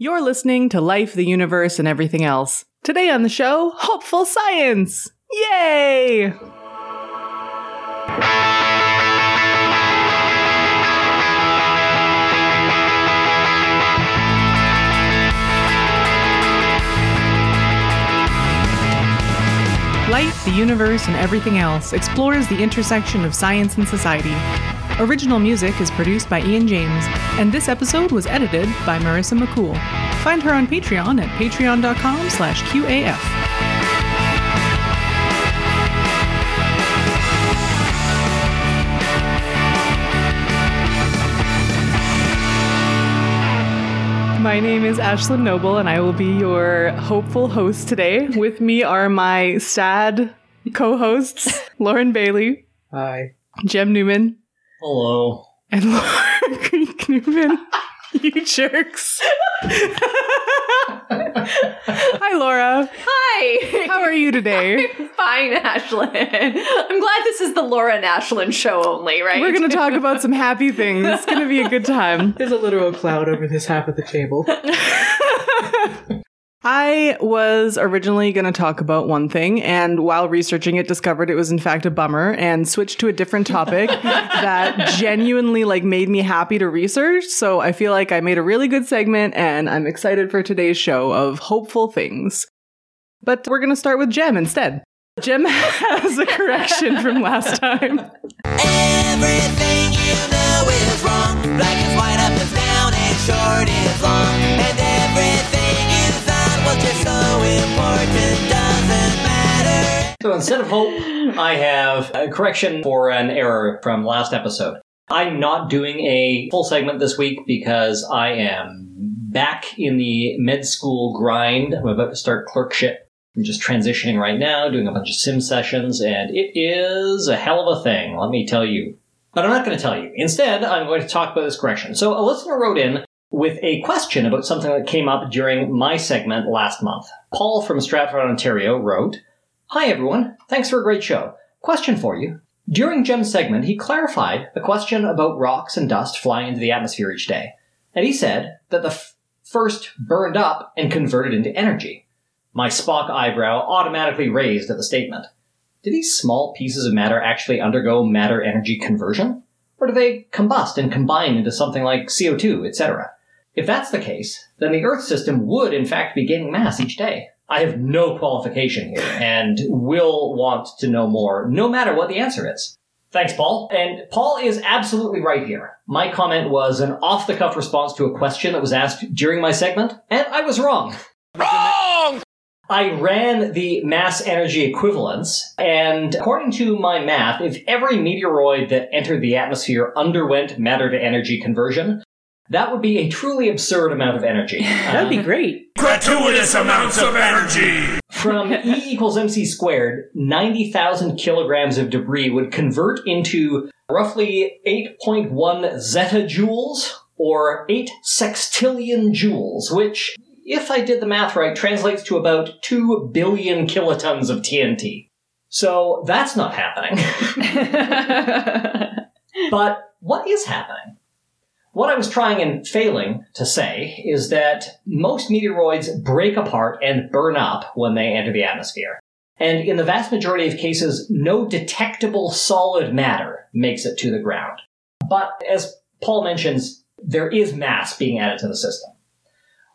You're listening to Life, the Universe, and Everything Else. Today on the show, Hopeful Science! Yay! Life, the Universe, and Everything Else explores the intersection of science and society. Original music is produced by Ian James, and this episode was edited by Marissa McCool. Find her on Patreon at patreon.com slash QAF. My name is Ashlyn Noble, and I will be your hopeful host today. With me are my sad co hosts, Lauren Bailey, Hi. Gem Newman, Hello. and Laura Creek Newman. You jerks. Hi, Laura. Hi. How are you today? Fine, Ashlyn. I'm glad this is the Laura and Ashlyn show only, right? We're going to talk about some happy things. It's going to be a good time. There's a literal cloud over this half of the table. I was originally going to talk about one thing, and while researching it, discovered it was in fact a bummer, and switched to a different topic that genuinely like made me happy to research. So I feel like I made a really good segment, and I'm excited for today's show of hopeful things. But we're going to start with Gem instead. Gem has a correction from last time. Everything you know is wrong. Black is white, up is down, and short instead of hope, I have a correction for an error from last episode. I'm not doing a full segment this week because I am back in the med school grind. I'm about to start clerkship. I'm just transitioning right now, doing a bunch of sim sessions, and it is a hell of a thing, let me tell you. But I'm not going to tell you. Instead, I'm going to talk about this correction. So a listener wrote in with a question about something that came up during my segment last month. Paul from Stratford, Ontario wrote, Hi everyone, thanks for a great show. Question for you. During Gem's segment, he clarified a question about rocks and dust flying into the atmosphere each day. And he said that the f- first burned up and converted into energy. My Spock eyebrow automatically raised at the statement. Do these small pieces of matter actually undergo matter energy conversion? Or do they combust and combine into something like CO2, etc.? If that's the case, then the Earth system would in fact be gaining mass each day. I have no qualification here and will want to know more, no matter what the answer is. Thanks, Paul. And Paul is absolutely right here. My comment was an off the cuff response to a question that was asked during my segment, and I was wrong. Wrong! I ran the mass energy equivalence, and according to my math, if every meteoroid that entered the atmosphere underwent matter to energy conversion, that would be a truly absurd amount of energy. That'd be um, great. gratuitous amounts of energy. From E equals MC squared, 90,000 kilograms of debris would convert into roughly 8.1 zettajoules, or 8 sextillion joules, which, if I did the math right, translates to about 2 billion kilotons of TNT. So that's not happening. But what is happening? What I was trying and failing to say is that most meteoroids break apart and burn up when they enter the atmosphere. And in the vast majority of cases, no detectable solid matter makes it to the ground. But as Paul mentions, there is mass being added to the system.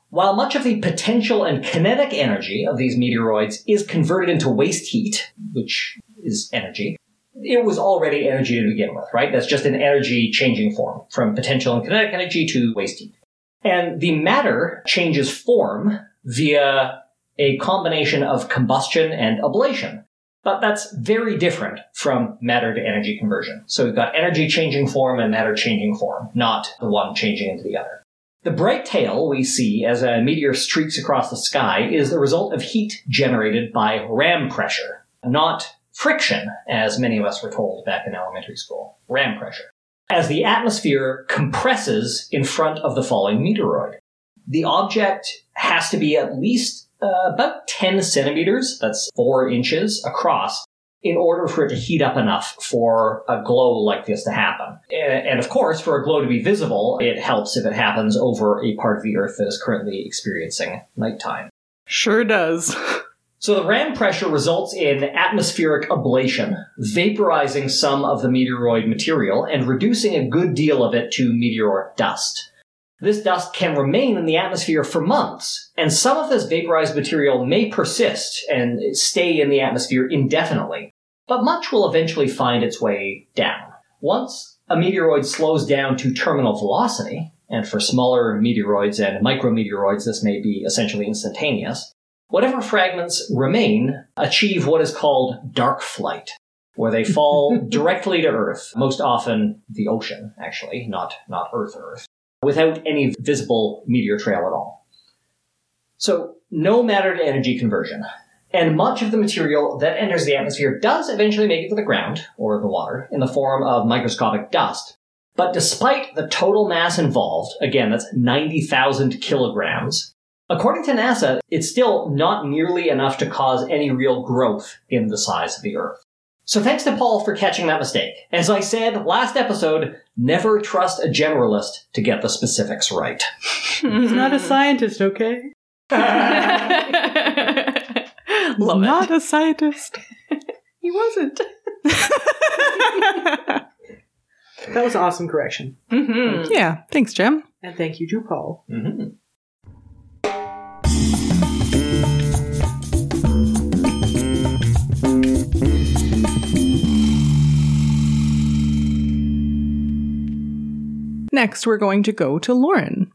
While much of the potential and kinetic energy of these meteoroids is converted into waste heat, which is energy, it was already energy to begin with, right? That's just an energy changing form from potential and kinetic energy to waste heat. And the matter changes form via a combination of combustion and ablation. But that's very different from matter to energy conversion. So we've got energy changing form and matter changing form, not the one changing into the other. The bright tail we see as a meteor streaks across the sky is the result of heat generated by ram pressure, not friction, as many of us were told back in elementary school. Ram pressure. As the atmosphere compresses in front of the falling meteoroid, the object has to be at least uh, about 10 centimeters, that's 4 inches, across, in order for it to heat up enough for a glow like this to happen. And of course, for a glow to be visible, it helps if it happens over a part of the Earth that is currently experiencing nighttime. Sure does. So the ram pressure results in atmospheric ablation, vaporizing some of the meteoroid material and reducing a good deal of it to meteoric dust. This dust can remain in the atmosphere for months, and some of this vaporized material may persist and stay in the atmosphere indefinitely, but much will eventually find its way down. Once a meteoroid slows down to terminal velocity, and for smaller meteoroids and micrometeoroids this may be essentially instantaneous, whatever fragments remain achieve what is called dark flight, where they fall directly to Earth, most often the ocean, actually, not, not Earth Earth, without any visible meteor trail at all. So, no matter to energy conversion. And much of the material that enters the atmosphere does eventually make it to the ground, or the water, in the form of microscopic dust. But despite the total mass involved, again, that's 90,000 kilograms, According to NASA, it's still not nearly enough to cause any real growth in the size of the Earth. So thanks to Paul for catching that mistake. As I said last episode, never trust a generalist to get the specifics right. He's not a scientist, okay? Love Not a scientist. He wasn't. That was an awesome correction. it. Mhm. yeah, thanks, Jim. And thank you to Paul. Mhm. Next, we're going to go to Lauren.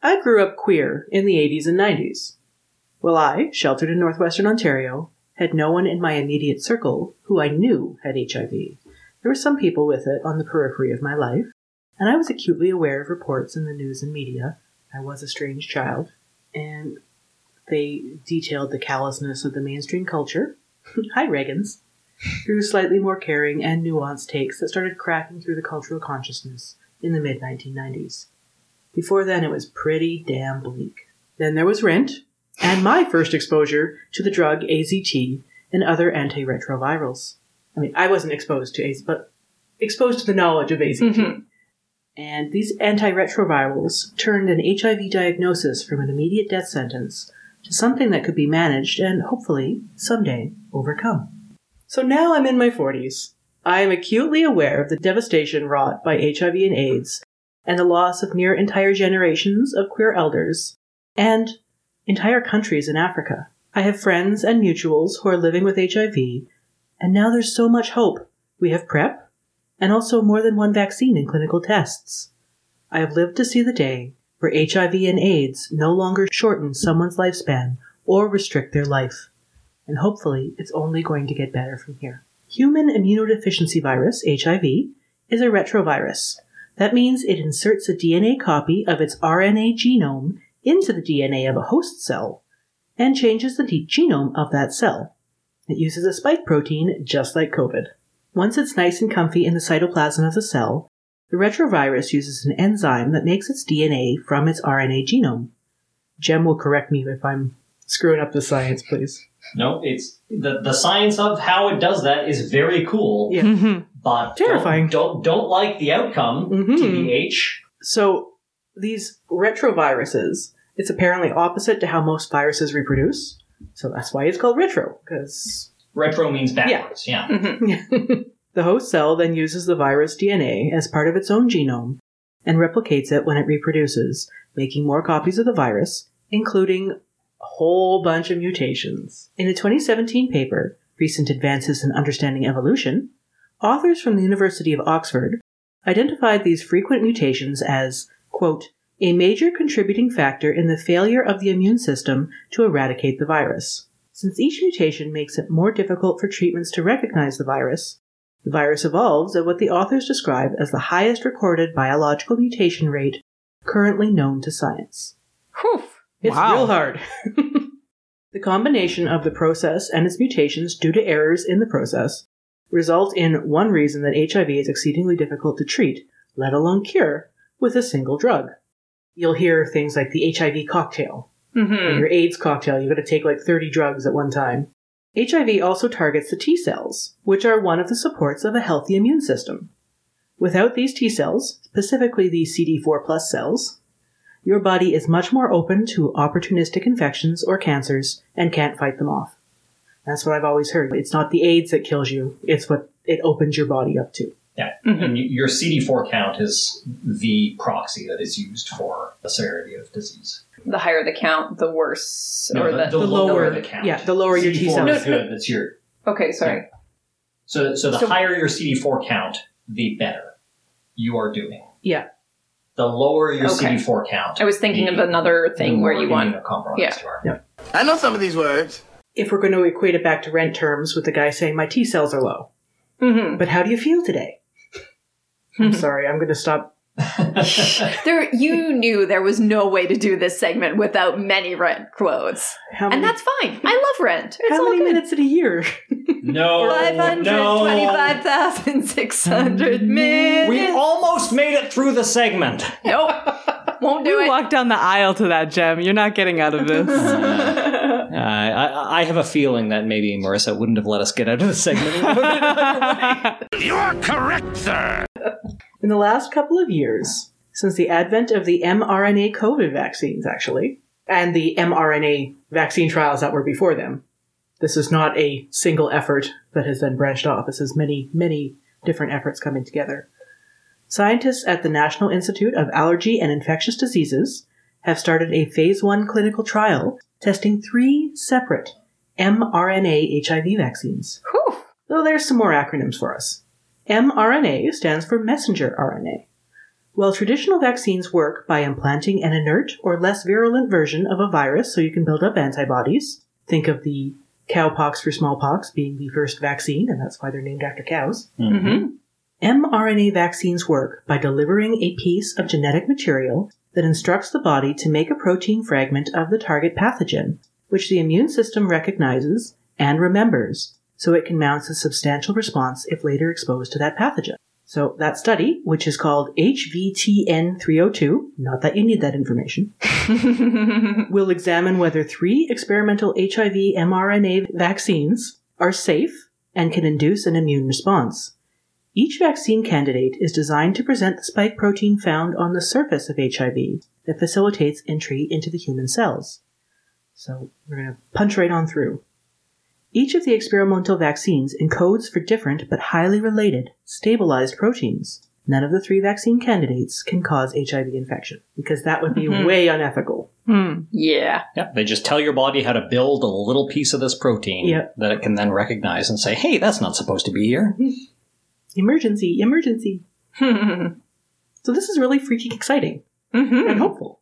I grew up queer in the 80s and 90s. While I, sheltered in northwestern Ontario, had no one in my immediate circle who I knew had HIV. There were some people with it on the periphery of my life, and I was acutely aware of reports in the news and media. I was a strange child, and they detailed the callousness of the mainstream culture. Hi, Reagans. Through slightly more caring and nuanced takes that started cracking through the cultural consciousness in the mid 1990s. Before then, it was pretty damn bleak. Then there was Rent, and my first exposure to the drug AZT and other antiretrovirals. I mean, I wasn't exposed to AZT, but exposed to the knowledge of AZT. Mhm. And these antiretrovirals turned an HIV diagnosis from an immediate death sentence to something that could be managed and hopefully someday overcome. So now I'm in my 40s. I am acutely aware of the devastation wrought by HIV and AIDS and the loss of near entire generations of queer elders and entire countries in Africa. I have friends and mutuals who are living with HIV, and now there's so much hope. We have PrEP, and also more than one vaccine in clinical tests. I have lived to see the day where HIV and AIDS no longer shorten someone's lifespan or restrict their life. And hopefully, it's only going to get better from here. Human immunodeficiency virus, HIV, is a retrovirus. That means it inserts a DNA copy of its RNA genome into the DNA of a host cell and changes the genome of that cell. It uses a spike protein just like COVID. Once it's nice and comfy in the cytoplasm of the cell, the retrovirus uses an enzyme that makes its DNA from its RNA genome. Gem will correct me if I'm screwing up the science, please. No, it's the the science of how it does that is very cool, Yeah. Mhm. but Terrifying. Don't, don't don't like the outcome. Mhm. TBH. So, these retroviruses, it's apparently opposite to how most viruses reproduce. So that's why it's called retro, because Retro means backwards. Yeah. the host cell then uses the virus DNA as part of its own genome and replicates it when it reproduces, making more copies of the virus, including a whole bunch of mutations. In a 2017 paper, Recent Advances in Understanding Evolution, authors from the University of Oxford identified these frequent mutations as, quote, a major contributing factor in the failure of the immune system to eradicate the virus. Since each mutation makes it more difficult for treatments to recognize the virus, the virus evolves at what the authors describe as the highest recorded biological mutation rate currently known to science. Whew. It's Wow. real hard. the combination of the process and its mutations due to errors in the process result in one reason that HIV is exceedingly difficult to treat, let alone cure, with a single drug. You'll hear things like the HIV cocktail, or Mhm. your AIDS cocktail. You've got to take like 30 drugs at one time. HIV also targets the T cells, which are one of the supports of a healthy immune system. Without these T cells, specifically the CD4 plus cells, your body is much more open to opportunistic infections or cancers and can't fight them off. That's what I've always heard. It's not the AIDS that kills you, it's what it opens your body up to. Yeah. Mm-hmm. And your CD4 count is the proxy that is used for the severity of disease. The higher the count, the worse. No, or the, the, the the lower, lower- the count. yeah, the lower your T CD4 cells. is good. That's your okay, sorry. so so the So- higher your CD4 count, the better you are doing. Yeah. The lower your Okay. CD4 count, I was thinking of another thing where you want. immunocompromised Yeah. you. I know some of these words. If we're going to equate it back to rent terms with the guy saying my T cells are low. Mhm. But how do you feel today? I'm sorry, I'm going to stop. There, you knew there was no way to do this segment without many rent quotes, many, and that's fine. I love rent. It's how all many good. minutes in a year? No, Five hundred twenty-five thousand six hundred minutes. We almost made it through the segment. nope, won't do We it. walked down the aisle to that gem. You're not getting out of this. Uh, I, I have a feeling that maybe Marissa wouldn't have let us get out of the segment. You are correct, sir. In the last couple of years, since the advent of the mRNA COVID vaccines, actually, and the mRNA vaccine trials that were before them, this is not a single effort that has then branched off. This is many, many different efforts coming together. Scientists at the National Institute of Allergy and Infectious Diseases have started a phase one clinical trial testing three separate mRNA HIV vaccines. Whew. Though there's some more acronyms for us. mRNA stands for messenger RNA. While traditional vaccines work by implanting an inert or less virulent version of a virus so you can build up antibodies, think of the cowpox for smallpox being the first vaccine, and that's why they're named after cows. Mhm. mRNA vaccines work by delivering a piece of genetic material that instructs the body to make a protein fragment of the target pathogen, which the immune system recognizes and remembers, so it can mount a substantial response if later exposed to that pathogen. So that study, which is called HVTN 302, not that you need that information, will examine whether three experimental HIV mRNA vaccines are safe and can induce an immune response. Each vaccine candidate is designed to present the spike protein found on the surface of HIV that facilitates entry into the human cells. So we're going to punch right on through. Each of the experimental vaccines encodes for different but highly related stabilized proteins. None of the three vaccine candidates can cause HIV infection because that would be Mhm. way unethical. Hmm. Yeah. Yeah, they just tell your body how to build a little piece of this protein Yeah. that it can then recognize and say, "Hey, that's not supposed to be here." Emergency, emergency. So this is really freaking exciting. and hopeful.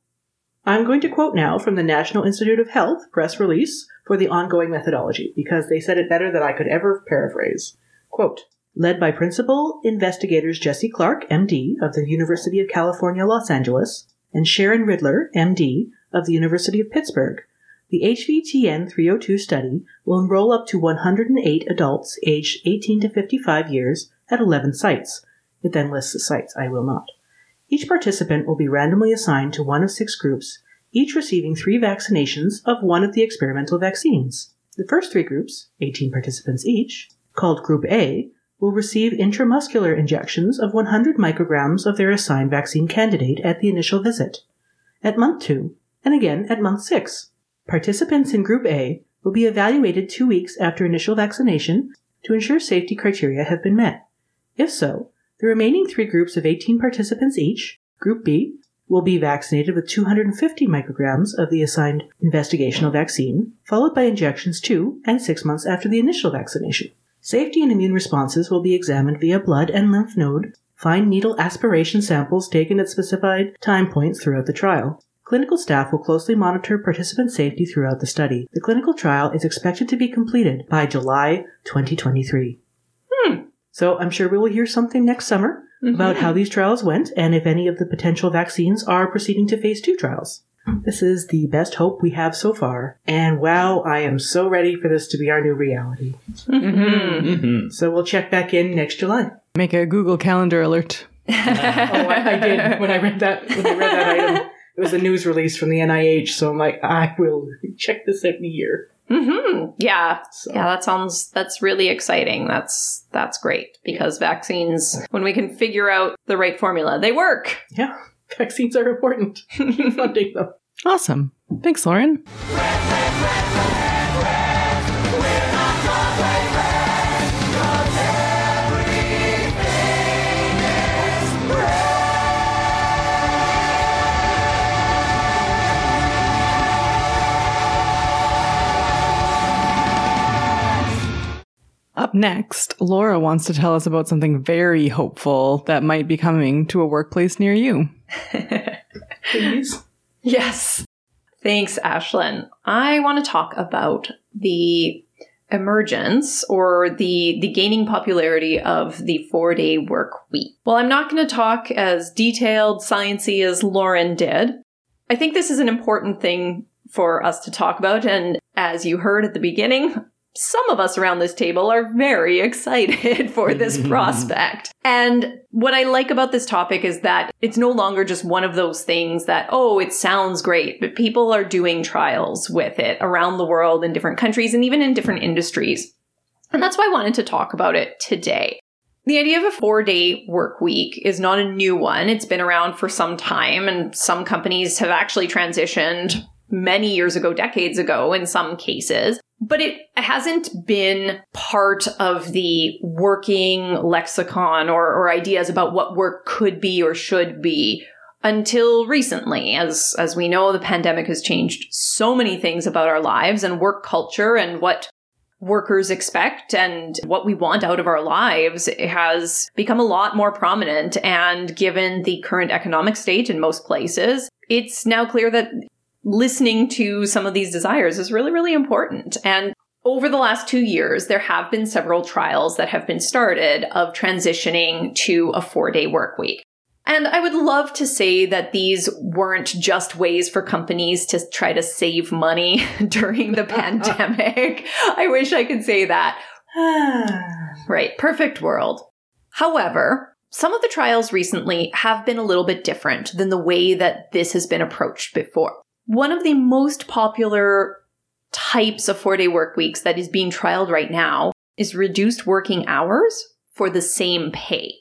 I'm going to quote now from the National Institute of Health press release for the ongoing methodology because they said it better than I could ever paraphrase. Quote, led by principal investigators Jesse Clark, MD, of the University of California, Los Angeles, and Sharon Riddler, MD, of the University of Pittsburgh, the HVTN 302 study will enroll up to 108 adults aged 18 to 55 years at 11 sites. It then lists the sites. I will not. Each participant will be randomly assigned to one of six groups, each receiving three vaccinations of one of the experimental vaccines. The first three groups, 18 participants each, called Group A, will receive intramuscular injections of 100 micrograms of their assigned vaccine candidate at the initial visit, at month two, and again at month six. Participants in Group A will be evaluated two weeks after initial vaccination to ensure safety criteria have been met. If so, the remaining three groups of 18 participants each, Group B, will be vaccinated with 250 micrograms of the assigned investigational vaccine, followed by injections two and six months after the initial vaccination. Safety and immune responses will be examined via blood and lymph node, fine needle aspiration samples taken at specified time points throughout the trial. Clinical staff will closely monitor participant safety throughout the study. The clinical trial is expected to be completed by July 2023. So I'm sure we will hear something next summer about how these trials went and if any of the potential vaccines are proceeding to phase two trials. This is the best hope we have so far. And wow, I am so ready for this to be our new reality. Mm-hmm. So we'll check back in next July. Make a Google Calendar alert. Oh, I, I did when I read that when I read that item. It was a news release from the NIH, so I'm like, I will check this every year. Hmm Yeah. So, Yeah, that sounds that's really exciting. That's that's great because vaccines when we can figure out the right formula, they work. yeah, vaccines are important. Keep funding them. Awesome. Thanks, Lauren. Up next, Laura wants to tell us about something very hopeful that might be coming to a workplace near you. Please. Yes. Thanks, Ashlyn. I want to talk about the emergence or the the gaining popularity of the 4-day work week. Well, I'm not going to talk as detailed sciency as Lauren did. I think this is an important thing for us to talk about and as you heard at the beginning, some of us around this table are very excited for this prospect. And what I like about this topic is that it's no longer just one of those things that, oh, it sounds great, but people are doing trials with it around the world in different countries and even in different industries. And that's why I wanted to talk about it today. The idea of a four day work week is not a new one. It's been around for some time, and some companies have actually transitioned many years ago, decades ago in some cases. But it hasn't been part of the working lexicon or, or ideas about what work could be or should be until recently. As, as we know, the pandemic has changed so many things about our lives and work culture and what workers expect and what we want out of our lives has become a lot more prominent. And given the current economic state in most places, it's now clear that listening to some of these desires is really, really important. And over the last two years, there have been several trials that have been started of transitioning to a four day work week. And I would love to say that these weren't just ways for companies to try to save money during the pandemic. I wish I could say that. Right, perfect world. However, some of the trials recently have been a little bit different than the way that this has been approached before. One of the most popular types of four day work weeks that is being trialed right now is reduced working hours for the same pay.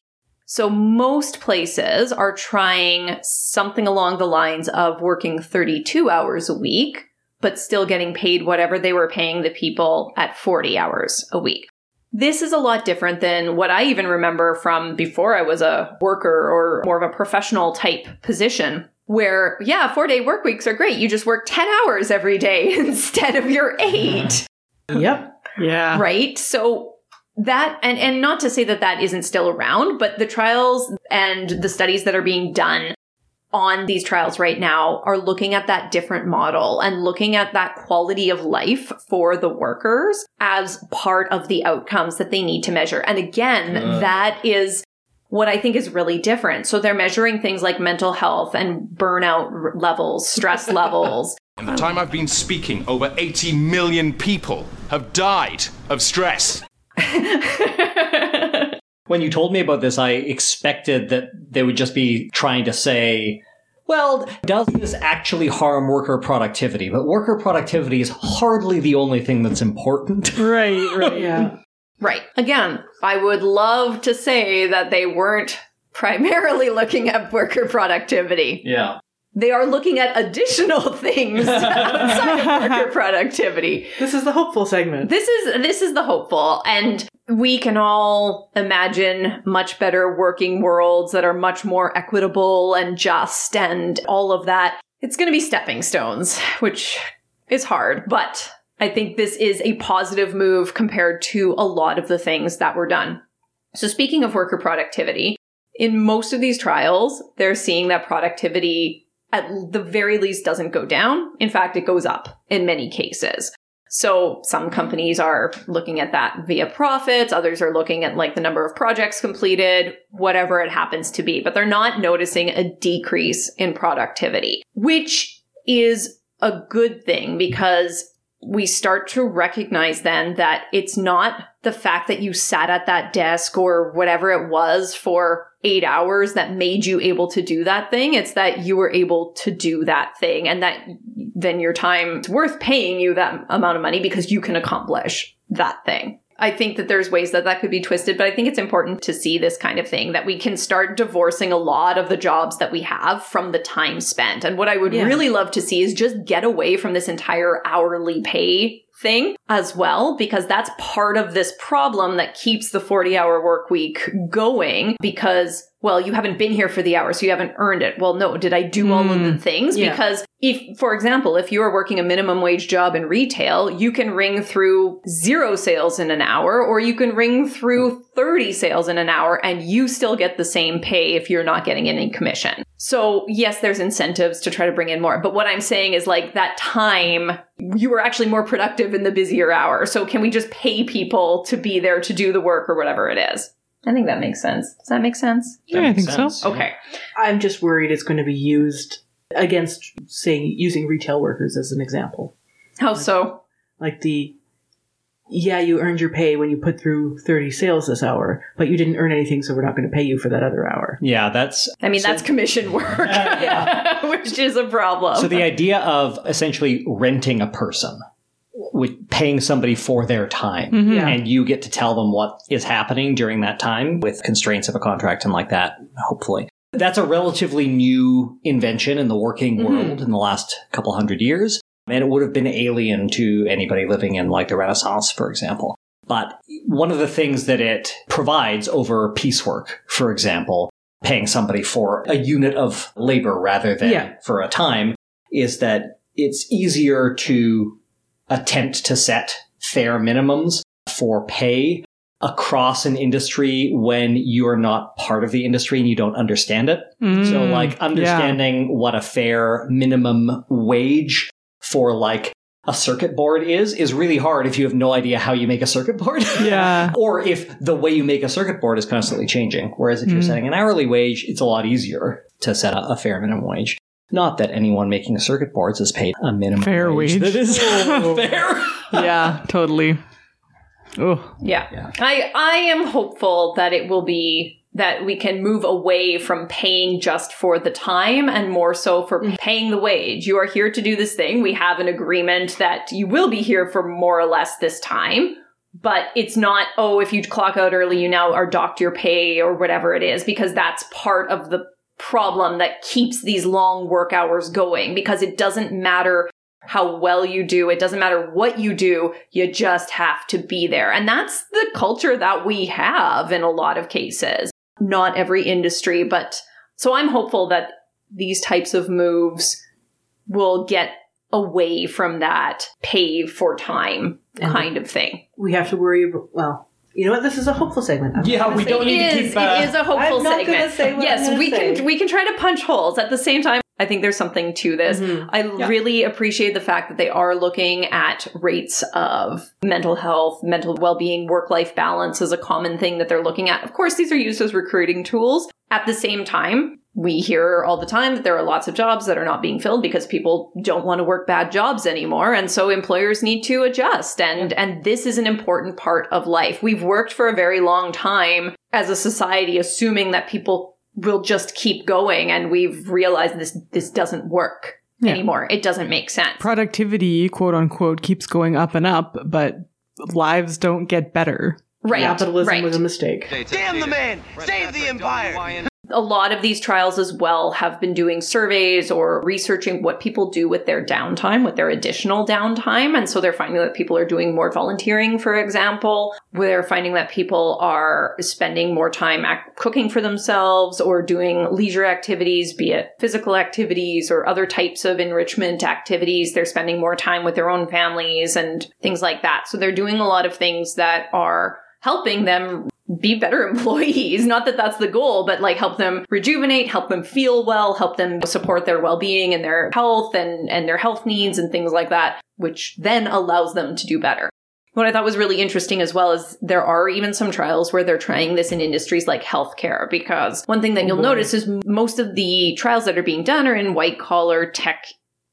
So most places are trying something along the lines of working 32 hours a week, but still getting paid whatever they were paying the people at 40 hours a week. This is a lot different than what I even remember from before I was a worker or more of a professional type position where, yeah, four day work weeks are great. You just work 10 hours every day instead of your eight, Yep. Yeah. right? So that, and, and not to say that that isn't still around, but the trials and the studies that are being done on these trials right now are looking at that different model and looking at that quality of life for the workers as part of the outcomes that they need to measure. And again, that is what I think is really different. So they're measuring things like mental health and burnout r- levels, stress levels. In the time I've been speaking, over 80 million people have died of stress. When you told me about this, I expected that they would just be trying to say, well, does this actually harm worker productivity? But worker productivity is hardly the only thing that's important. Right, right. Yeah. Right. Again, I would love to say that they weren't primarily looking at worker productivity. Yeah. They are looking at additional things outside of worker productivity. This is the hopeful segment. This is this is the hopeful and we can all imagine much better working worlds that are much more equitable and just and all of that. It's going to be stepping stones, which is hard, but I think this is a positive move compared to a lot of the things that were done. So speaking of worker productivity, in most of these trials, they're seeing that productivity at the very least doesn't go down. In fact, it goes up in many cases. So some companies are looking at that via profits, others are looking at like the number of projects completed, whatever it happens to be, but they're not noticing a decrease in productivity, which is a good thing because we start to recognize then that it's not the fact that you sat at that desk or whatever it was for eight hours that made you able to do that thing. It's that you were able to do that thing and that then your time is worth paying you that amount of money because you can accomplish that thing. I think that there's ways that that could be twisted, but I think it's important to see this kind of thing that we can start divorcing a lot of the jobs that we have from the time spent. And what I would Yeah. really love to see is just get away from this entire hourly pay thing as well, because that's part of this problem that keeps the 40 hour work week going because well, you haven't been here for the hour, so you haven't earned it. Well, no, did I do all of the mm. things? Yeah. Because if, for example, if you are working a minimum wage job in retail, you can ring through zero sales in an hour, or you can ring through 30 sales in an hour, and you still get the same pay if you're not getting any commission. So, yes, there's incentives to try to bring in more. But what I'm saying is like that time, you were actually more productive in the busier hour. So, can we just pay people to be there to do the work or whatever it is? I think that makes sense. Does that make sense? Yeah, I think sense. so. Okay. I'm just worried it's going to be used against, saying using retail workers as an example. How so? Like the, yeah, you earned your pay when you put through 30 sales this hour, but you didn't earn anything, so we're not going to pay you for that other hour. Yeah, that's I mean, that's commission work, which is a problem. so the idea of essentially renting a person with paying somebody for their time Mhm. Yeah. and you get to tell them what is happening during that time with constraints of a contract and like that hopefully that's a relatively new invention in the working Mhm. world in the last couple hundred years and it would have been alien to anybody living in like the renaissance for example but one of the things that it provides over piecework for example paying somebody for a unit of labor rather than Yeah. for a time is that it's easier to attempt to set fair minimums for pay across an industry when you're not part of the industry and you don't understand it. So, Mm, like, understanding what a fair minimum wage for like a circuit board is is really hard if you have no idea how you make a circuit board. Yeah. or if the way you make a circuit board is constantly changing. Whereas if you're Mm. setting an hourly wage, it's a lot easier to set a, a fair minimum wage. Not that anyone making circuit boards is paid a minimum Fair wage. that is fair. yeah, totally. Oh, Yeah. Yeah. I I am hopeful that it will be that we can move away from paying just for the time and more so for mm. paying the wage. You are here to do this thing. We have an agreement that you will be here for more or less this time. But it's not, oh, if you clock out early, you now are docked your pay or whatever it is, because that's part of the problem that keeps these long work hours going because it doesn't matter how well you do. It doesn't matter what you do. You just have to be there. And that's the culture that we have in a lot of cases. Not every industry, but so I'm hopeful that these types of moves will get away from that pay for time And- kind of thing. We have to worry about, well, you know what? This is a hopeful segment. I'm Yeah, we don't It need to is- keep, uh, it is a hopeful I'm not segment. say what I'm yes, we say. can we can try to punch holes. At the same time, I think there's something to this. Mhm. I really appreciate the fact that they are looking at rates of mental health, mental well-being, work-life balance as a common thing that they're looking at. Of course, these are used as recruiting tools. At the same time, we hear all the time that there are lots of jobs that are not being filled because people don't want to work bad jobs anymore and so employers need to adjust and and this is an important part of life. We've worked for a very long time as a society assuming that people will just keep going and we've realized this this doesn't work Yeah. anymore. It doesn't make sense. productivity, quote unquote, keeps going up and up, but lives don't get better. right. Capitalism right. was a mistake. Damn the man! Save the empire! A lot of these trials as well have been doing surveys or researching what people do with their downtime, with their additional downtime. And so they're finding that people are doing more volunteering, for example. They're finding that people are spending more time cooking for themselves or doing leisure activities, be it physical activities or other types of enrichment activities. They're spending more time with their own families and things like that. So they're doing a lot of things that are helping them be better employees. Not that that's the goal, but like help them rejuvenate, help them feel well, help them support their well-being and their health and, and their health needs and things like that, which then allows them to do better. What I thought was really interesting as well is there are even some trials where they're trying this in industries like healthcare because one thing that you'll oh, boy. notice is most of the trials that are being done are in white collar tech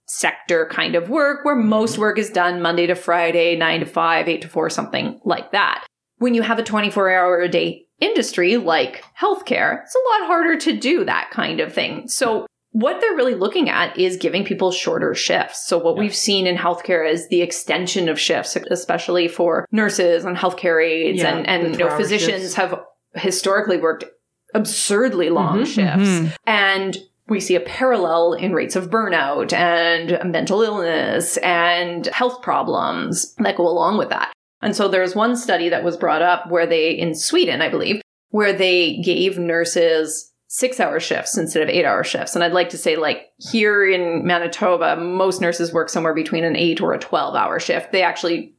sector kind of work where most mm-hmm. work is done Monday to Friday, 9 to 5, 8 to 4, something like that when you have a 24 hour a day industry like healthcare, it's a lot harder to do that kind of thing. So what they're really looking at is giving people shorter shifts. So what we've seen in healthcare is the extension of shifts, especially for nurses and healthcare aides Yeah, and, and you know, physicians shifts. have historically worked absurdly long Mhm, shifts. mhm. And we see a parallel in rates of burnout and mental illness and health problems that go along with that. And so there's one study that was brought up where they, in Sweden, I believe, where they gave nurses six hour shifts instead of eight hour shifts. And I'd like to say, like, here in Manitoba, most nurses work somewhere between an eight or a 12 hour shift. They actually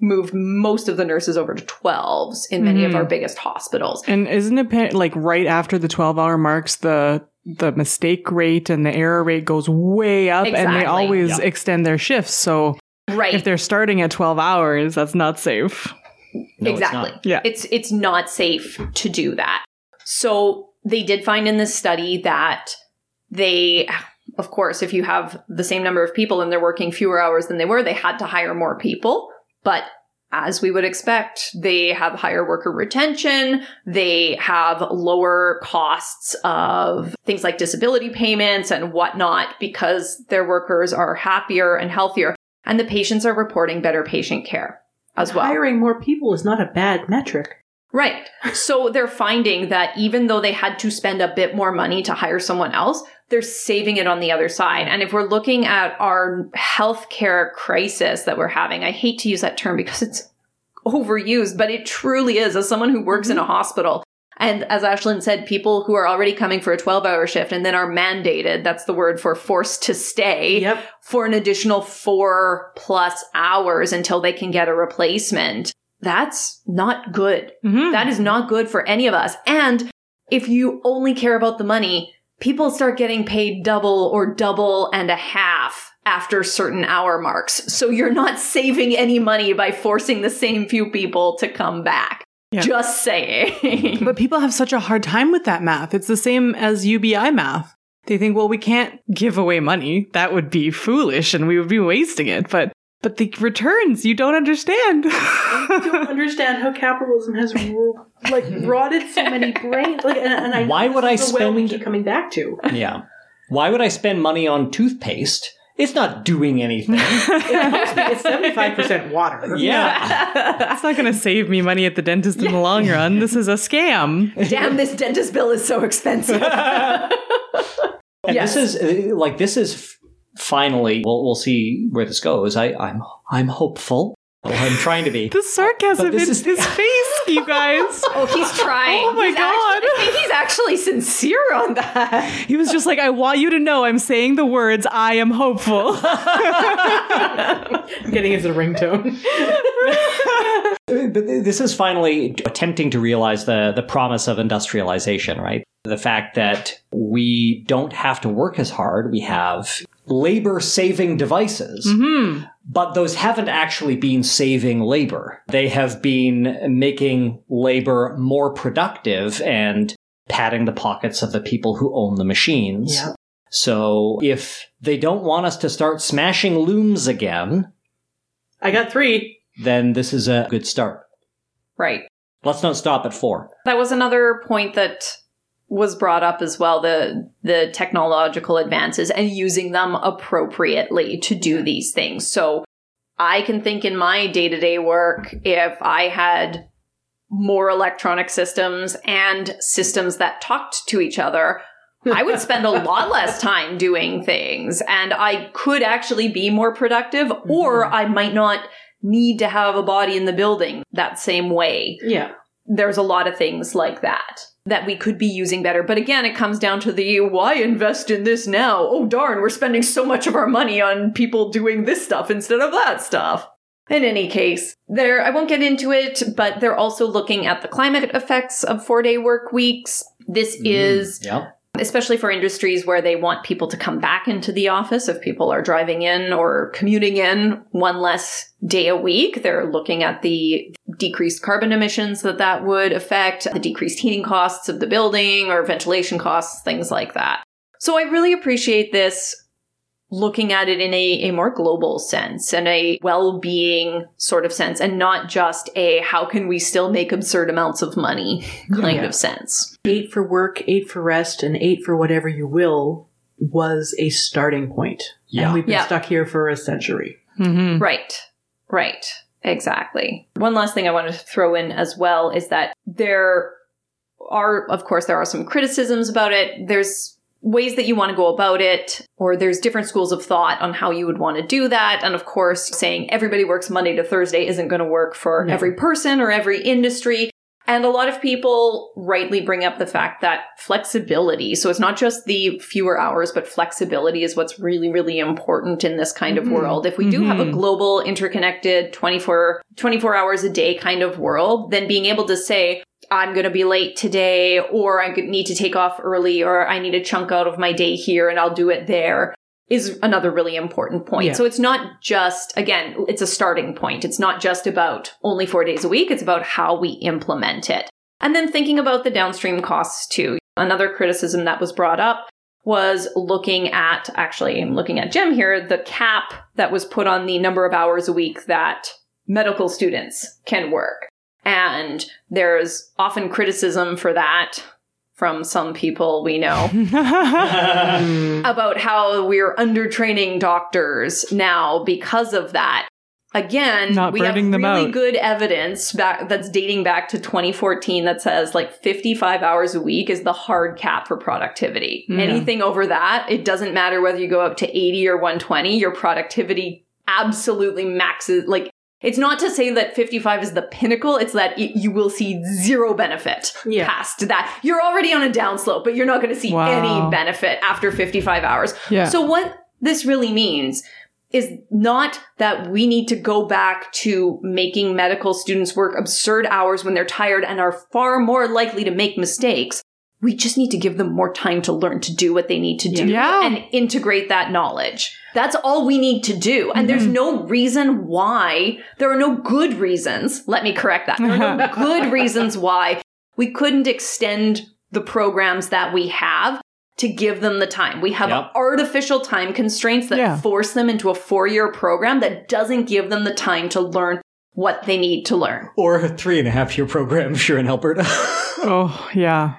moved most of the nurses over to 12s in many of Mhm. our biggest hospitals. And isn't it pa- like right after the 12 hour marks, the the mistake rate and the error rate goes way up and they always Yeah. extend their shifts. So Right. if they're starting at 12 hours, that's not safe. No, it's exactly. not. Yeah. It's it's not safe to do that. So they did find in this study that they of course if you have the same number of people and they're working fewer hours than they were, they had to hire more people, but as we would expect, they have higher worker retention. They have lower costs of things like disability payments and whatnot because their workers are happier and healthier. And the patients are reporting better patient care as well. Hiring more people is not a bad metric. Right. So they're finding that even though they had to spend a bit more money to hire someone else, they're saving it on the other side. And if we're looking at our healthcare crisis that we're having, I hate to use that term because it's overused, but it truly is. As someone who works in a mm-hmm. hospital, and as Ashlyn said, people who are already coming for a 12 hour shift and then are mandated, that's the word for forced to stay Yep. for an additional four plus hours until they can get a replacement. That's not good. Mhm. That is not good for any of us. And if you only care about the money, people start getting paid double or double and a half after certain hour marks. So you're not saving any money by forcing the same few people to come back. Yeah. Just saying. Mm-hmm. But people have such a hard time with that math. It's the same as UBI math. They think, well, we can't give away money. That would be foolish and we would be wasting it. But but the returns you don't understand. I don't understand how capitalism has like rotted so many brains. Like, and, and I Why would I is the well we spend- keep coming back to? Yeah. Why would I spend money on toothpaste? It's not doing anything. It's seventy five percent water. yeah. It's not going to save me money at the dentist in the long run. This is a scam. Damn, this dentist bill is so expensive. And Yes. this is uh, like this is finally. We'll we'll see where this goes. I I'm I'm hopeful. Well, I'm trying to be. The sarcasm this in is- his face, you guys. Oh, he's trying. Oh my He's God. Actually, I think he's actually sincere on that. He was just like, I want you to know I'm saying the words, I am hopeful. I'm getting into the ringtone. But this is finally attempting to realize the the promise of industrialization, right? The fact that we don't have to work as hard. We have labor saving devices. Mm-hmm. But those haven't actually been saving labor. They have been making labor more productive and padding the pockets of the people who own the machines. Yeah. So if they don't want us to start smashing looms again, I got three. then this is a good start. Right. Let's not stop at four. That was another point that was brought up as well the the technological advances and using them appropriately to do these things. So I can think in my day-to-day work if I had more electronic systems and systems that talked to each other, I would spend a lot less time doing things and I could actually be more productive mm-hmm. or I might not need to have a body in the building that same way Yeah. there's a lot of things like that that we could be using better. But again, it comes down to the why invest in this now? Oh, darn, we're spending so much of our money on people doing this stuff instead of that stuff. In any case, there, I won't get into it, but they're also looking at the climate effects of four day work weeks. This mm, is Yeah. Especially for industries where they want people to come back into the office if people are driving in or commuting in one less day a week. They're looking at the decreased carbon emissions that that would affect the decreased heating costs of the building or ventilation costs things like that. So i really appreciate this looking at it in a, a more global sense and a well-being sort of sense and not just a how can we still make absurd amounts of money kind Yeah. of sense. Eight for work, eight for rest, and eight for whatever you will was a starting point. Yeah. And we've been Yeah. stuck here for a century. Mhm. Right. Right. Exactly. One last thing I wanted to throw in as well is that there are, of course, there are some criticisms about it. There's ways that you want to go about it, or there's different schools of thought on how you would want to do that. And of course, saying everybody works Monday to Thursday isn't going to work for No. every person or every industry. And a lot of people rightly bring up the fact that flexibility, so it's not just the fewer hours, but flexibility is what's really, really important in this kind of world. If we do have a Mhm. global, interconnected 24, 24 hours a day kind of world, then being able to say, I'm going to be late today, or I need to take off early, or I need a chunk out of my day here and I'll do it there is another really important point. Yeah. So it's not just, again, it's a starting point. It's not just about only four days a week. It's about how we implement it. And then thinking about the downstream costs too. Another criticism that was brought up was looking at, actually, I'm looking at Gem here, the cap that was put on the number of hours a week that medical students can work. And there's often criticism for that from some people we know about how we're undertraining doctors now because of that. Again, Not we have burning them really out. good evidence back that's dating back to 2014 that says like 55 hours a week is the hard cap for productivity. Yeah. Anything over that, it doesn't matter whether you go up to 80 or 120, your productivity absolutely maxes like it's not to say that 55 is the pinnacle, it's that y- you will see zero benefit Yeah. past that. You're already on a downslope, but you're not going to see Wow. any benefit after 55 hours. Yeah. So what this really means is not that we need to go back to making medical students work absurd hours when they're tired and are far more likely to make mistakes. We just need to give them more time to learn to do what they need to do Yeah. and integrate that knowledge. That's all we need to do. And there's mm-hmm. no reason why, there are no good reasons. Let me correct that. There are no good reasons why we couldn't extend the programs that we have to give them the time. We have Yep. artificial time constraints that Yeah. force them into a four year program that doesn't give them the time to learn what they need to learn. Or a three and a half year program if you're in Alberta. oh, yeah.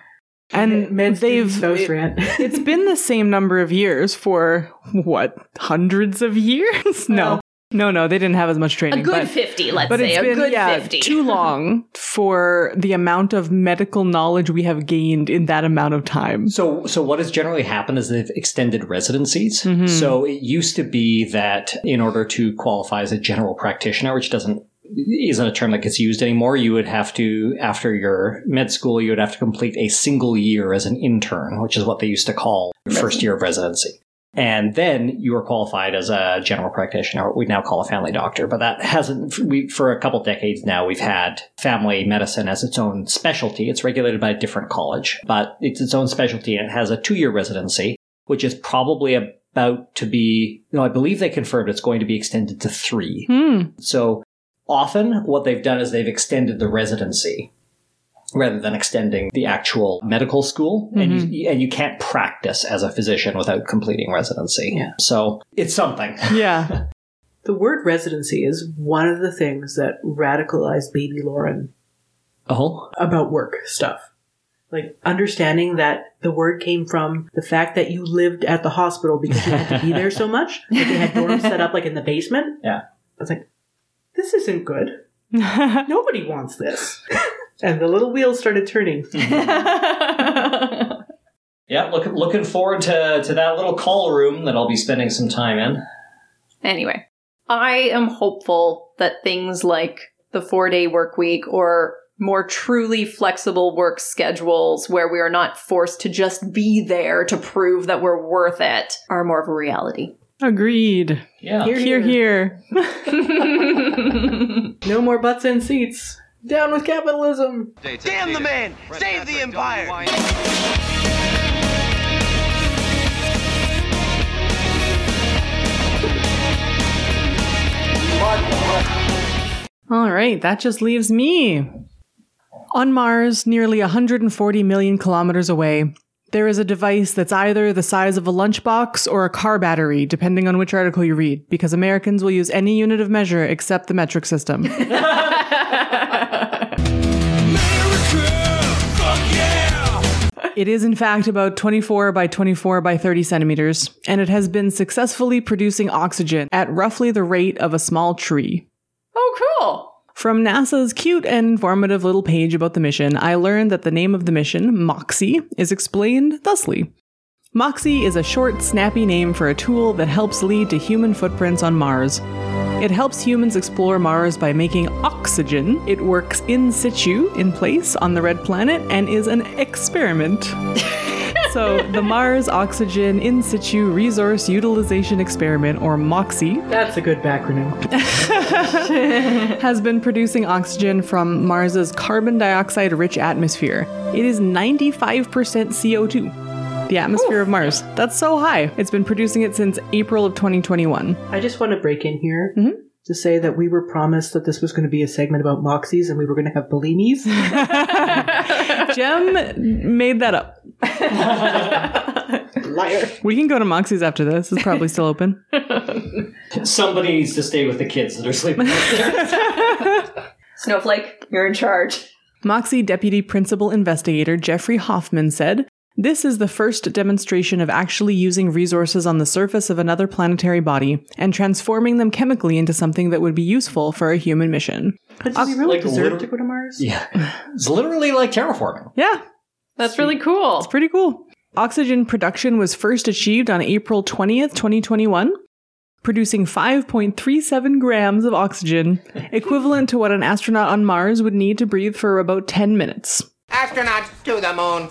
And Med they've it, rant. it's been the same number of years for what hundreds of years? No, no, no. They didn't have as much training. A good but, 50, let's but say. it's a been good yeah, 50. too long for the amount of medical knowledge we have gained in that amount of time. So, so what has generally happened is they've extended residencies. Mhm. So it used to be that in order to qualify as a general practitioner, which doesn't isn't a term that gets used anymore, you would have to after your med school, you would have to complete a single year as an intern, which is what they used to call your first year of residency. And then you are qualified as a general practitioner, what we now call a family doctor. But that hasn't, we, for a couple decades now, we've had family medicine as its own specialty. It's regulated by a different college, but it's its own specialty and it has a two year residency, which is probably about to be, no, I believe they confirmed it's going to be extended to three. Hmm. So often what they've done is they've extended the residency rather than extending the actual medical school. And, you, mm-hmm. and you can't practice as a physician without completing residency. Yeah. So it's something. Yeah. The word residency is one of the things that radicalized baby Lauren Oh, about work stuff. Like understanding that the word came from the fact that you lived at the hospital because you had to be there so much. Like they had dorms set up like in the basement. Yeah. I was like, this isn't good. Nobody wants this. And the little wheels started turning. yeah. Looking looking forward to to that little call room that I'll be spending some time in. Anyway, I am hopeful that things like the four day work week or more truly flexible work schedules where we are not forced to just be there to prove that we're worth it are more of a reality. Agreed. Yeah. Here, Here, here. No more butts in seats. Down with capitalism. Damn the man! Save the empire! All right, that just leaves me. On Mars, nearly 140 million kilometers away, There is a device that's either the size of a lunchbox or a car battery, depending on which article you read, because Americans will use any unit of measure except the metric system. It is, in fact, about 24 by 24 by 30 centimeters, and it has been successfully producing oxygen at roughly the rate of a small tree. Oh, cool. From NASA's cute and informative little page about the mission, I learned that the name of the mission, MOXIE, is explained thusly. MOXIE is a short, snappy name for a tool that helps lead to human footprints on Mars. It helps humans explore Mars by making oxygen. It works in situ, in place, on the red planet, and is an experiment. so, the Mars Oxygen In Situ Resource Utilization Experiment, or MOXIE, That's a good backronym. has been producing oxygen from Mars's carbon dioxide rich atmosphere. It is 95% CO2. The atmosphere of Mars. That's so high. It's been producing it since April of 2021. I just want to break in here mm-hmm. to say that we were promised that this was going to be a segment about Moxies and we were going to have Bellinis. Gem made that up. Liar. We can go to Moxie's after this. It's probably still open. Somebody needs to stay with the kids that are sleeping up there. Snowflake, you're in charge. Moxie Deputy Principal Investigator Jeffrey Hoffman said, This is the first demonstration of actually using resources on the surface of another planetary body and transforming them chemically into something that would be useful for a human mission. But do we really like deserve liter- to go to Mars? yeah. It's literally like terraforming. Yeah, That's really cool. It's pretty cool. Oxygen production was first achieved on April 20th, 2021, producing 5.37 grams of oxygen, equivalent to what an astronaut on Mars would need to breathe for about 10 minutes. Astronauts to the moon.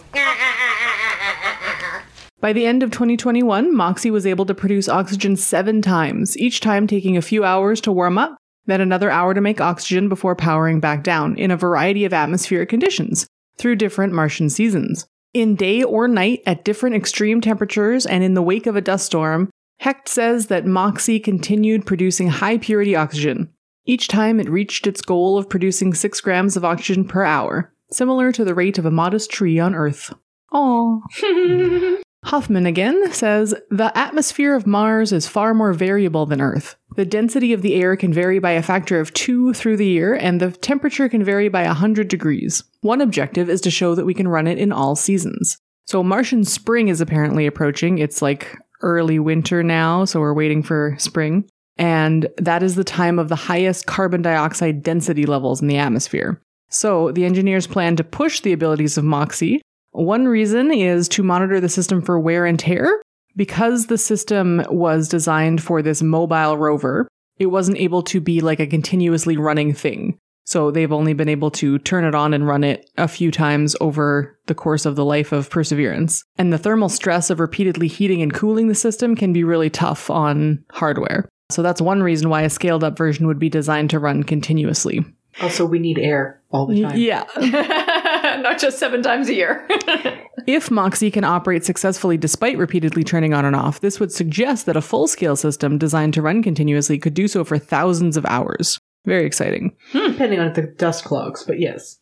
By the end of 2021, Moxie was able to produce oxygen seven times, each time taking a few hours to warm up, then another hour to make oxygen before powering back down in a variety of atmospheric conditions through different Martian seasons. In day or night at different extreme temperatures and in the wake of a dust storm, Hecht says that Moxie continued producing high purity oxygen. Each time it reached its goal of producing 6 grams of oxygen per hour, similar to the rate of a modest tree on Earth. Aww. Hoffman again says the atmosphere of Mars is far more variable than Earth. The density of the air can vary by a factor of two through the year, and the temperature can vary by 100 degrees. One objective is to show that we can run it in all seasons. So, Martian spring is apparently approaching. It's like early winter now, so we're waiting for spring. And that is the time of the highest carbon dioxide density levels in the atmosphere. So, the engineers plan to push the abilities of MOXIE one reason is to monitor the system for wear and tear. Because the system was designed for this mobile rover, it wasn't able to be like a continuously running thing. So they've only been able to turn it on and run it a few times over the course of the life of Perseverance. And the thermal stress of repeatedly heating and cooling the system can be really tough on hardware. So that's one reason why a scaled up version would be designed to run continuously. Also, we need air all the time. Yeah. Not just seven times a year. If Moxie can operate successfully despite repeatedly turning on and off, this would suggest that a full scale system designed to run continuously could do so for thousands of hours. Very exciting. Hmm. Depending on if the dust clogs, but yes.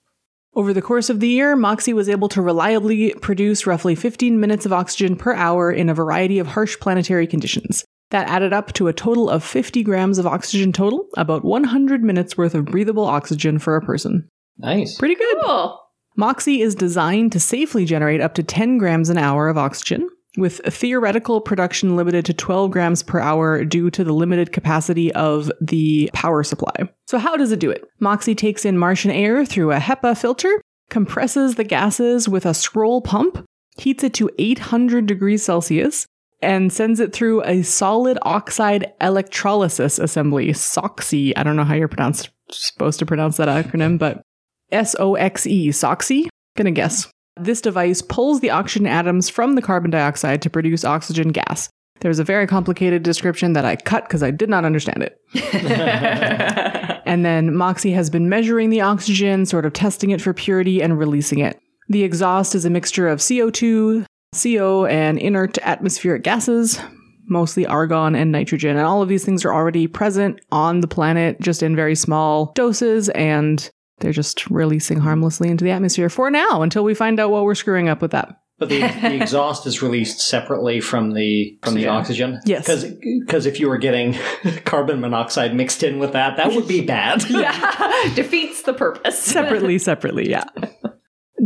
Over the course of the year, Moxie was able to reliably produce roughly 15 minutes of oxygen per hour in a variety of harsh planetary conditions. That added up to a total of 50 grams of oxygen total, about 100 minutes worth of breathable oxygen for a person. Nice. Pretty good. cool. Moxie is designed to safely generate up to 10 grams an hour of oxygen, with theoretical production limited to 12 grams per hour due to the limited capacity of the power supply. So, how does it do it? Moxie takes in Martian air through a HEPA filter, compresses the gases with a scroll pump, heats it to 800 degrees Celsius, and sends it through a solid oxide electrolysis assembly, SOXY. I don't know how you're pronounced, supposed to pronounce that acronym, but S O X E, SOXY? Gonna guess. This device pulls the oxygen atoms from the carbon dioxide to produce oxygen gas. There's a very complicated description that I cut because I did not understand it. and then Moxie has been measuring the oxygen, sort of testing it for purity and releasing it. The exhaust is a mixture of CO2, CO, and inert atmospheric gases, mostly argon and nitrogen. And all of these things are already present on the planet, just in very small doses, and they're just releasing harmlessly into the atmosphere for now until we find out what we're screwing up with that. But the, the exhaust is released separately from the from the Yeah. oxygen. Yes. because if you were getting carbon monoxide mixed in with that, that would be bad. Yeah, defeats the purpose. separately, separately, yeah.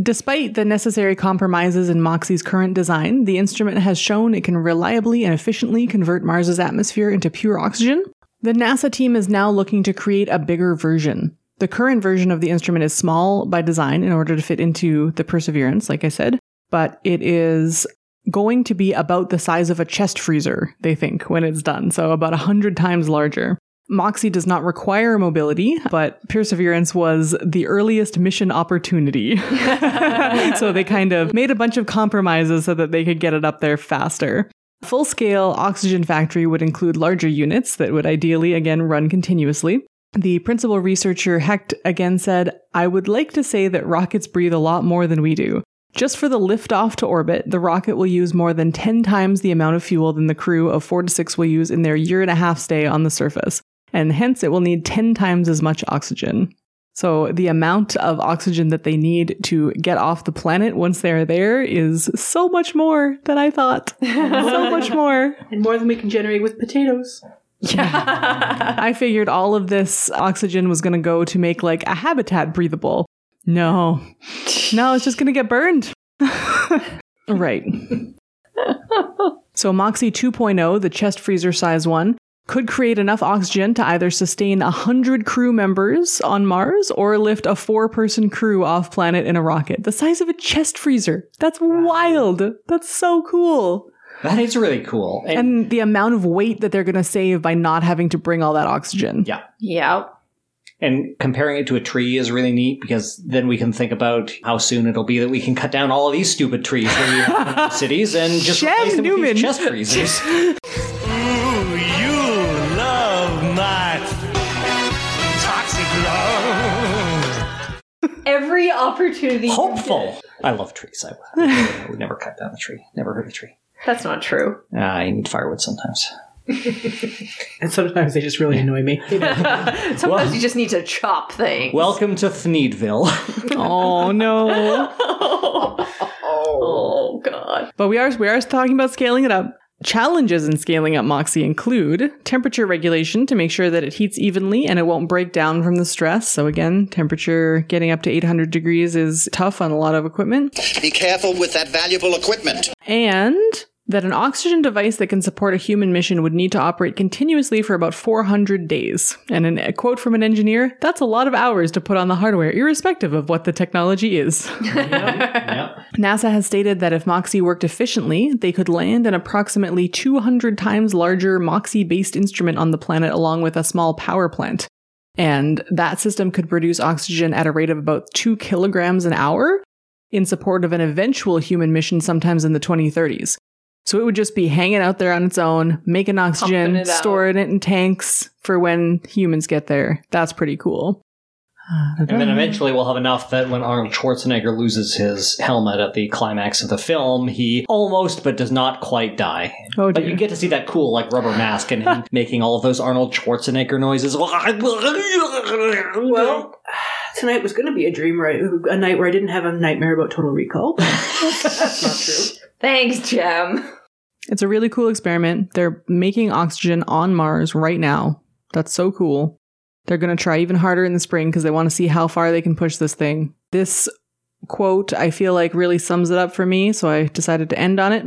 Despite the necessary compromises in Moxie's current design, the instrument has shown it can reliably and efficiently convert Mars's atmosphere into pure oxygen. The NASA team is now looking to create a bigger version. The current version of the instrument is small by design in order to fit into the Perseverance, like I said, but it is going to be about the size of a chest freezer, they think, when it's done, so about 100 times larger. Moxie does not require mobility, but Perseverance was the earliest mission opportunity. so they kind of made a bunch of compromises so that they could get it up there faster. Full scale oxygen factory would include larger units that would ideally, again, run continuously. The principal researcher Hecht again said, I would like to say that rockets breathe a lot more than we do. Just for the lift off to orbit, the rocket will use more than 10 times the amount of fuel than the crew of 4 to 6 will use in their year and a half stay on the surface, and hence it will need 10 times as much oxygen. So the amount of oxygen that they need to get off the planet once they're there is so much more than I thought. so much more. And more than we can generate with potatoes. Yeah. I figured all of this oxygen was going to go to make like a habitat breathable. No. No, it's just going to get burned. right. So Moxie 2.0, the chest freezer size one, could create enough oxygen to either sustain 100 crew members on Mars or lift a four person crew off planet in a rocket. The size of a chest freezer. That's wild. That's so cool. that is really cool. And, And the amount of weight that they're going to save by not having to bring all that oxygen. yeah. yeah. And comparing it to a tree is really neat because then we can think about how soon it'll be that we can cut down all of these stupid trees that we have in cities and just Shem replace them with Newman. these chest freezers. Every opportunity. Hopeful. I love trees. I, I would never cut down a tree. Never hurt a tree. That's not true. Uh, I need firewood sometimes. And sometimes they just really annoy me. Sometimes you just need to chop things. Welcome to Thneedville. Oh no. oh god. But we are we are talking about scaling it up. Challenges in scaling up Moxie include temperature regulation to make sure that it heats evenly and it won't break down from the stress. So again, temperature getting up to 800 degrees is tough on a lot of equipment. Be careful with that valuable equipment. And that an oxygen device that can support a human mission would need to operate continuously for about 400 days. And an, a quote from an engineer, that's a lot of hours to put on the hardware, irrespective of what the technology is. yep. NASA has stated that if Moxie worked efficiently, they could land an approximately 200 times larger Moxie based instrument on the planet along with a small power plant. And that system could produce oxygen at a rate of about 2 kilograms an hour in support of an eventual human mission sometimes in the 2030s. So it would just be hanging out there on its own, making oxygen, Pumping it out. storing it in tanks for when humans get there. That's pretty cool. And then eventually we'll have enough that when Arnold Schwarzenegger loses his helmet at the climax of the film, he almost but does not quite die. Oh, but you get to see that cool like rubber mask and him making all of those Arnold Schwarzenegger noises. well, tonight was going to be a dream, right? A night where I didn't have a nightmare about Total Recall. That's not true. Thanks, Gem. It's a really cool experiment. They're making oxygen on Mars right now. That's so cool. They're going to try even harder in the spring because they want to see how far they can push this thing. This quote, I feel like, really sums it up for me, so I decided to end on it.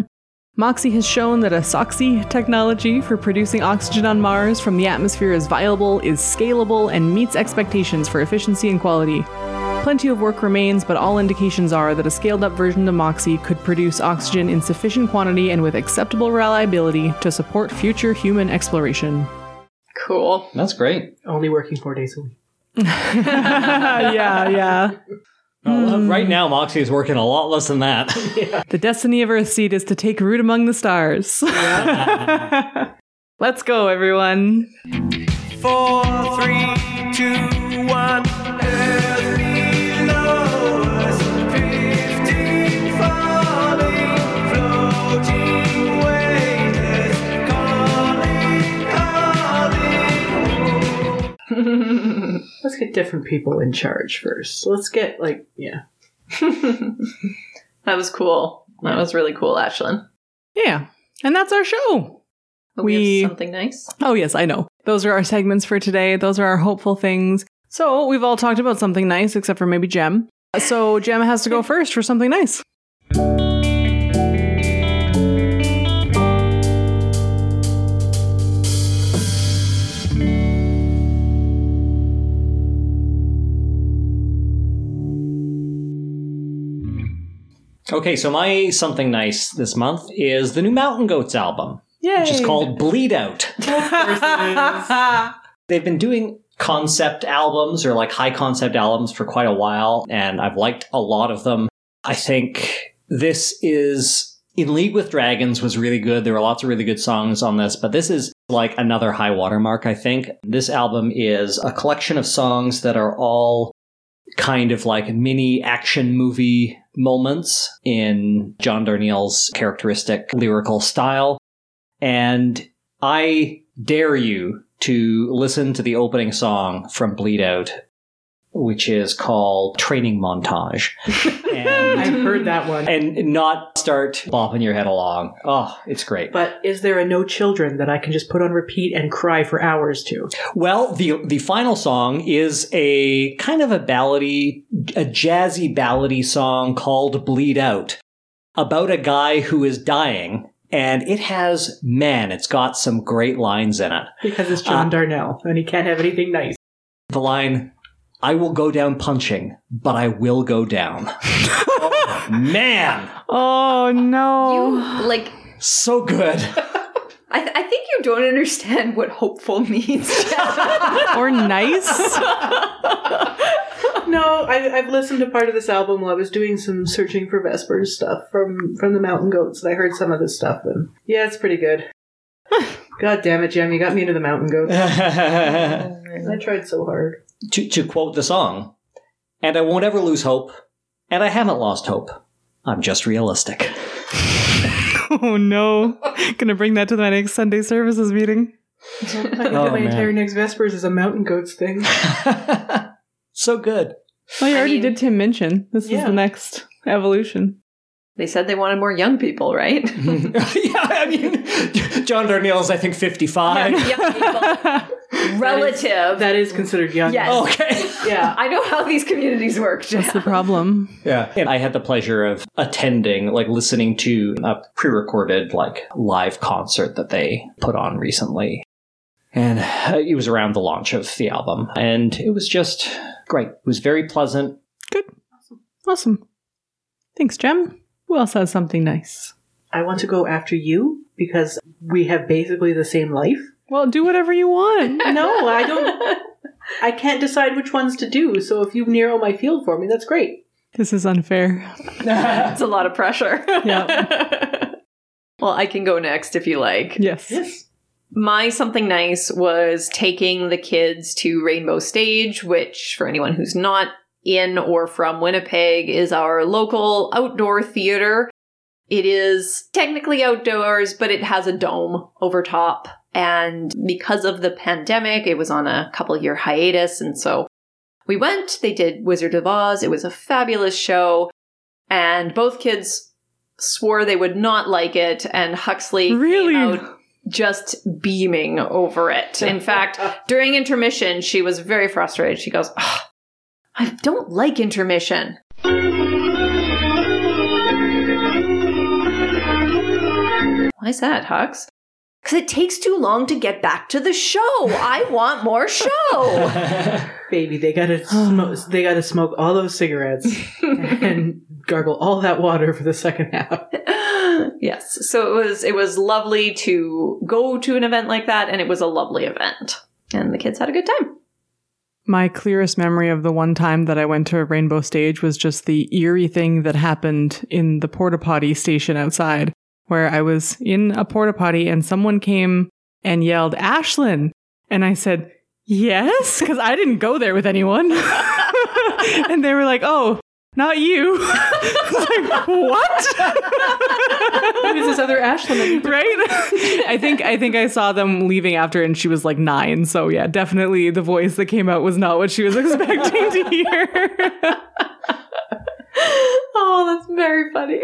Moxie has shown that a SOXY technology for producing oxygen on Mars from the atmosphere is viable, is scalable, and meets expectations for efficiency and quality. Plenty of work remains, but all indications are that a scaled up version of Moxie could produce oxygen in sufficient quantity and with acceptable reliability to support future human exploration. Cool. That's great. Only working four days a week. yeah, yeah. Well, uh, right now, Moxie is working a lot less than that. The destiny of Earthseed is to take root among the stars. Let's go, everyone. Four, three, two, one. Earth Let's get different people in charge first. Let's get, like, yeah. That was cool. That was really cool, Ashlyn. Yeah. And that's our show. We, We- have something nice. Oh, yes, I know. Those are our segments for today. Those are our hopeful things. So we've all talked about something nice, except for maybe Gem. So Gem has to go first for something nice. Okay, so my something nice this month is the new Mountain Goats album, Yay. which is called Bleed Out. They've been doing concept albums or like high concept albums for quite a while, and I've liked a lot of them. I think this is In League with Dragons was really good. There were lots of really good songs on this, but this is like another high watermark, I think. This album is a collection of songs that are all kind of like mini action movie moments in John Darnielle's characteristic lyrical style. And I dare you to listen to the opening song from Bleed Out, which is called Training Montage. and, I've heard that one. and not start bopping your head along. Oh, it's great. But is there a no children that I can just put on repeat and cry for hours to? Well, the the final song is a kind of a ballady, a jazzy ballady song called "Bleed Out," about a guy who is dying, and it has man, it's got some great lines in it. Because it's John Uh, Darnielle and he can't have anything nice. The line, "I will go down punching, but I will go down." oh, man, Oh, no. You, like, so good. I, th- I think you don't understand what hopeful means. Or nice. No, I, I've listened to part of this album while I was doing some searching for Vespers stuff from from the Mountain Goats, and I heard some of this stuff, and yeah, it's pretty good. God damn it, Gem, you got me into the Mountain Goats. I tried so hard. To, to quote the song, and I won't ever lose hope, and I haven't lost hope. I'm just realistic. Oh, no. Gonna bring that to my next Sunday services meeting. I can do Oh, my man. entire next Vespers is a Mountain Goats thing. so good. Well, you I already mean- did Tim Minchin. This is the next evolution. They said they wanted more young people, right? yeah, I mean, John Darnielle's, I think, 55. young people. Relative. That is considered young. Yes. Okay. Yeah. I know how these communities work. That's Jeff. the problem. Yeah. And I had the pleasure of attending, like listening to a pre-recorded, like live concert that they put on recently. And uh, it was around the launch of the album. And it was just great. It was very pleasant. Good. Awesome. awesome. Thanks, Gem. Who else has something nice? I want to go after you because we have basically the same life. Well, do whatever you want. No, I don't. I can't decide which ones to do. So if you narrow my field for me, that's great. this is unfair. It's a lot of pressure. Yeah. well, I can go next if you like. Yes. Yes. My something nice was taking the kids to Rainbow Stage, which, for anyone who's not in or from Winnipeg, is our local outdoor theater. It is technically outdoors, but it has a dome over top. And because of the pandemic, it was on a couple year hiatus. And so we went, they did Wizard of Oz. It was a fabulous show. And both kids swore they would not like it. And Huxley Really? just beaming over it. In fact, during intermission, she was very frustrated. She goes, "Ugh, I don't like intermission. Why is that, Hux? Because it takes too long to get back to the show. I want more show. Baby, they gotta smoke. They gotta smoke all those cigarettes and gargle all that water for the second half. yes. So it was it was lovely to go to an event like that, and it was a lovely event. And the kids had a good time. My clearest memory of the one time that I went to a rainbow stage was just the eerie thing that happened in the porta potty station outside, where I was in a porta potty and someone came and yelled, Ashlyn. And I said, Yes, because I didn't go there with anyone. and they were like, Oh, not you. Like, what? Who is this other Ashlyn? right? I think I think I saw them leaving after, and she was like nine. So yeah, definitely the voice that came out was not what she was expecting to hear. Oh, that's very funny.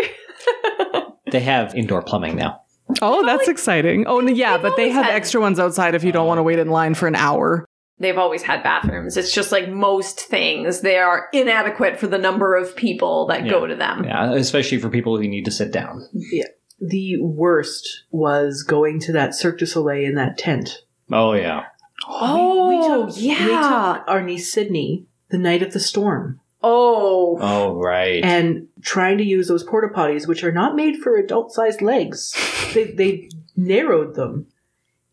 They have indoor plumbing now. Oh, that's exciting. Oh, yeah, but they have had- extra ones outside if you don't want to uh, wait in line for an hour. They've always had bathrooms. It's just like most things, they are inadequate for the number of people that go to them. Yeah, especially for people who need to sit down. Yeah. The worst was going to that Cirque du Soleil in that tent. Oh yeah. Oh, we, we oh, took, we took our niece Sydney the night of the storm. Oh, Oh right. and trying to use those porta potties, which are not made for adult sized legs. They, they narrowed them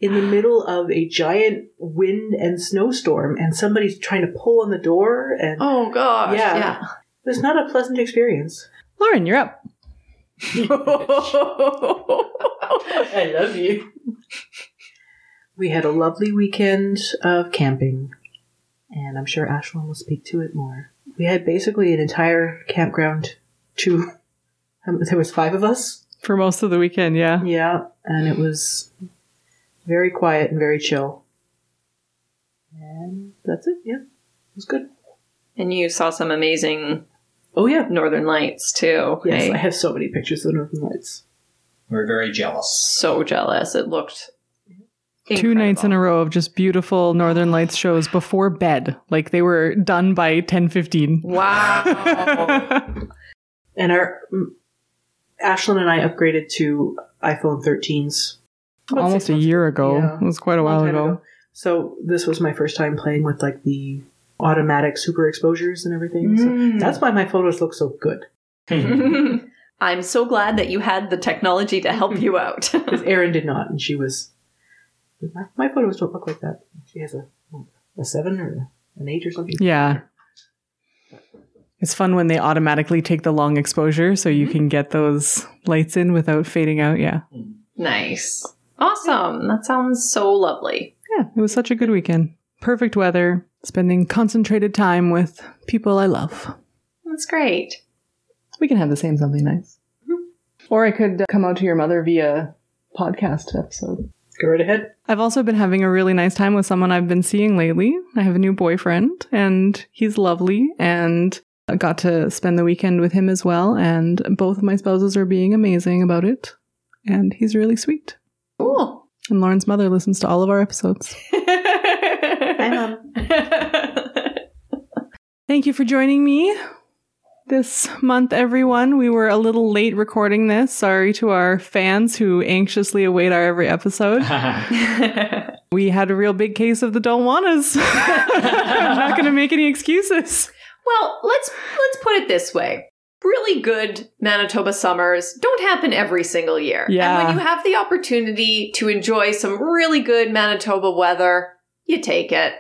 in the middle of a giant wind and snowstorm, and somebody's trying to pull on the door, and oh gosh. Yeah. Yeah. it was not a pleasant experience. Lauren, you're up. I love you. We had a lovely weekend of camping, and I'm sure Ashlyn will speak to it more. We had basically an entire campground to. um, There was five of us. For most of the weekend, yeah. Yeah, and it was very quiet and very chill. And that's it. Yeah, it was good. And you saw some amazing Oh yeah, northern lights too. yes, Hey, I have so many pictures of the Northern Lights. We're very jealous. so jealous. It looked Two nights in a row of just beautiful Northern Lights shows before bed. Like they were done by 10:15. Wow. And our mm, Ashlyn and I upgraded to iPhone 13s about Almost a year ago. Yeah. It was quite a Long while time ago. So this was my first time playing with like the automatic super exposures and everything. Mm. So that's why my photos look so good. I'm so glad that you had the technology to help you out. Because Erin did not, and she was. My, my photos don't look like that. She has a a seven or an eight or something. Yeah. It's fun when they automatically take the long exposure so you can get those lights in without fading out. Yeah. nice. Awesome. That sounds so lovely. Yeah, it was such a good weekend. Perfect weather, spending concentrated time with people I love. That's great. We can have the same something nice. Or I could uh, come out to your mother via podcast episode. Go right ahead. I've also been having a really nice time with someone I've been seeing lately. I have a new boyfriend and he's lovely and I got to spend the weekend with him as well and both of my spouses are being amazing about it and he's really sweet. Cool. And Lauren's mother listens to all of our episodes. Hi, Mom. Thank you for joining me this month, everyone. We were a little late recording this. Sorry to our fans who anxiously await our every episode. We had a real big case of the don't want us. I'm not going to make any excuses. well, let's let's put it this way. Really good Manitoba summers don't happen every single year. Yeah. And when you have the opportunity to enjoy some really good Manitoba weather, you take it.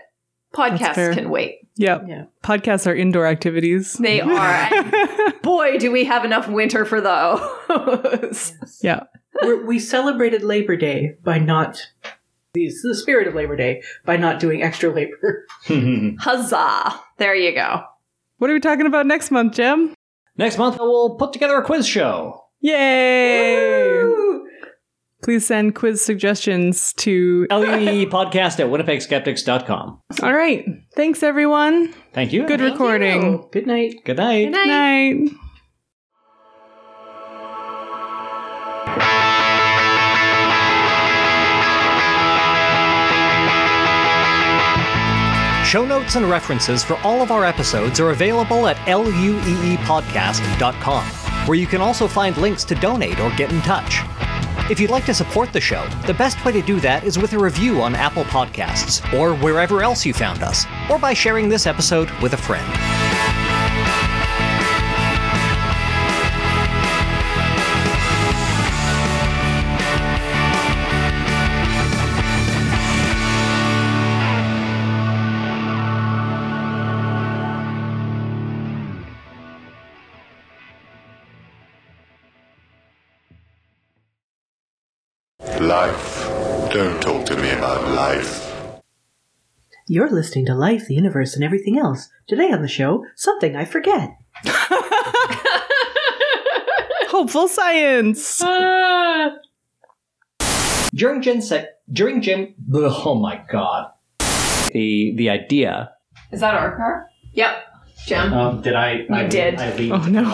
Podcasts can wait. Yep. Yeah. Podcasts are indoor activities. They are. Boy, do we have enough winter for those. yeah. We're, we celebrated Labor Day by not. The, the spirit of Labor Day by not doing extra labor. Huzzah. There you go. What are we talking about next month, Gem? Next month we'll put together a quiz show. Yay! Please send quiz suggestions to. LUE podcast at winnipegskeptics.com. All right. Thanks, everyone. Thank you. Good Thank recording. you. Good night. Good night. Good night. Night. Show notes and references for all of our episodes are available at lueepodcast.com, where you can also find links to donate or get in touch. If you'd like to support the show, the best way to do that is with a review on Apple Podcasts or wherever else you found us, or by sharing this episode with a friend. You're listening to Life, the Universe, and Everything Else. Today on the show, something I forget. Hopeful science. Ah. During Gen Sec, during Gen, oh my god, the the idea. Is that our car? Yep, Gem. Um, did I? You I did. I leaned oh no.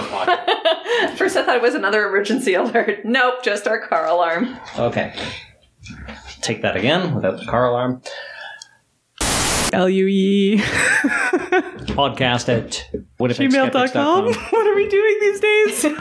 First, I thought it was another emergency alert. Nope, just our car alarm. Okay. Take that again without the car alarm. L-U-E. Podcast at winnipegskeptics.com. What are we doing these days?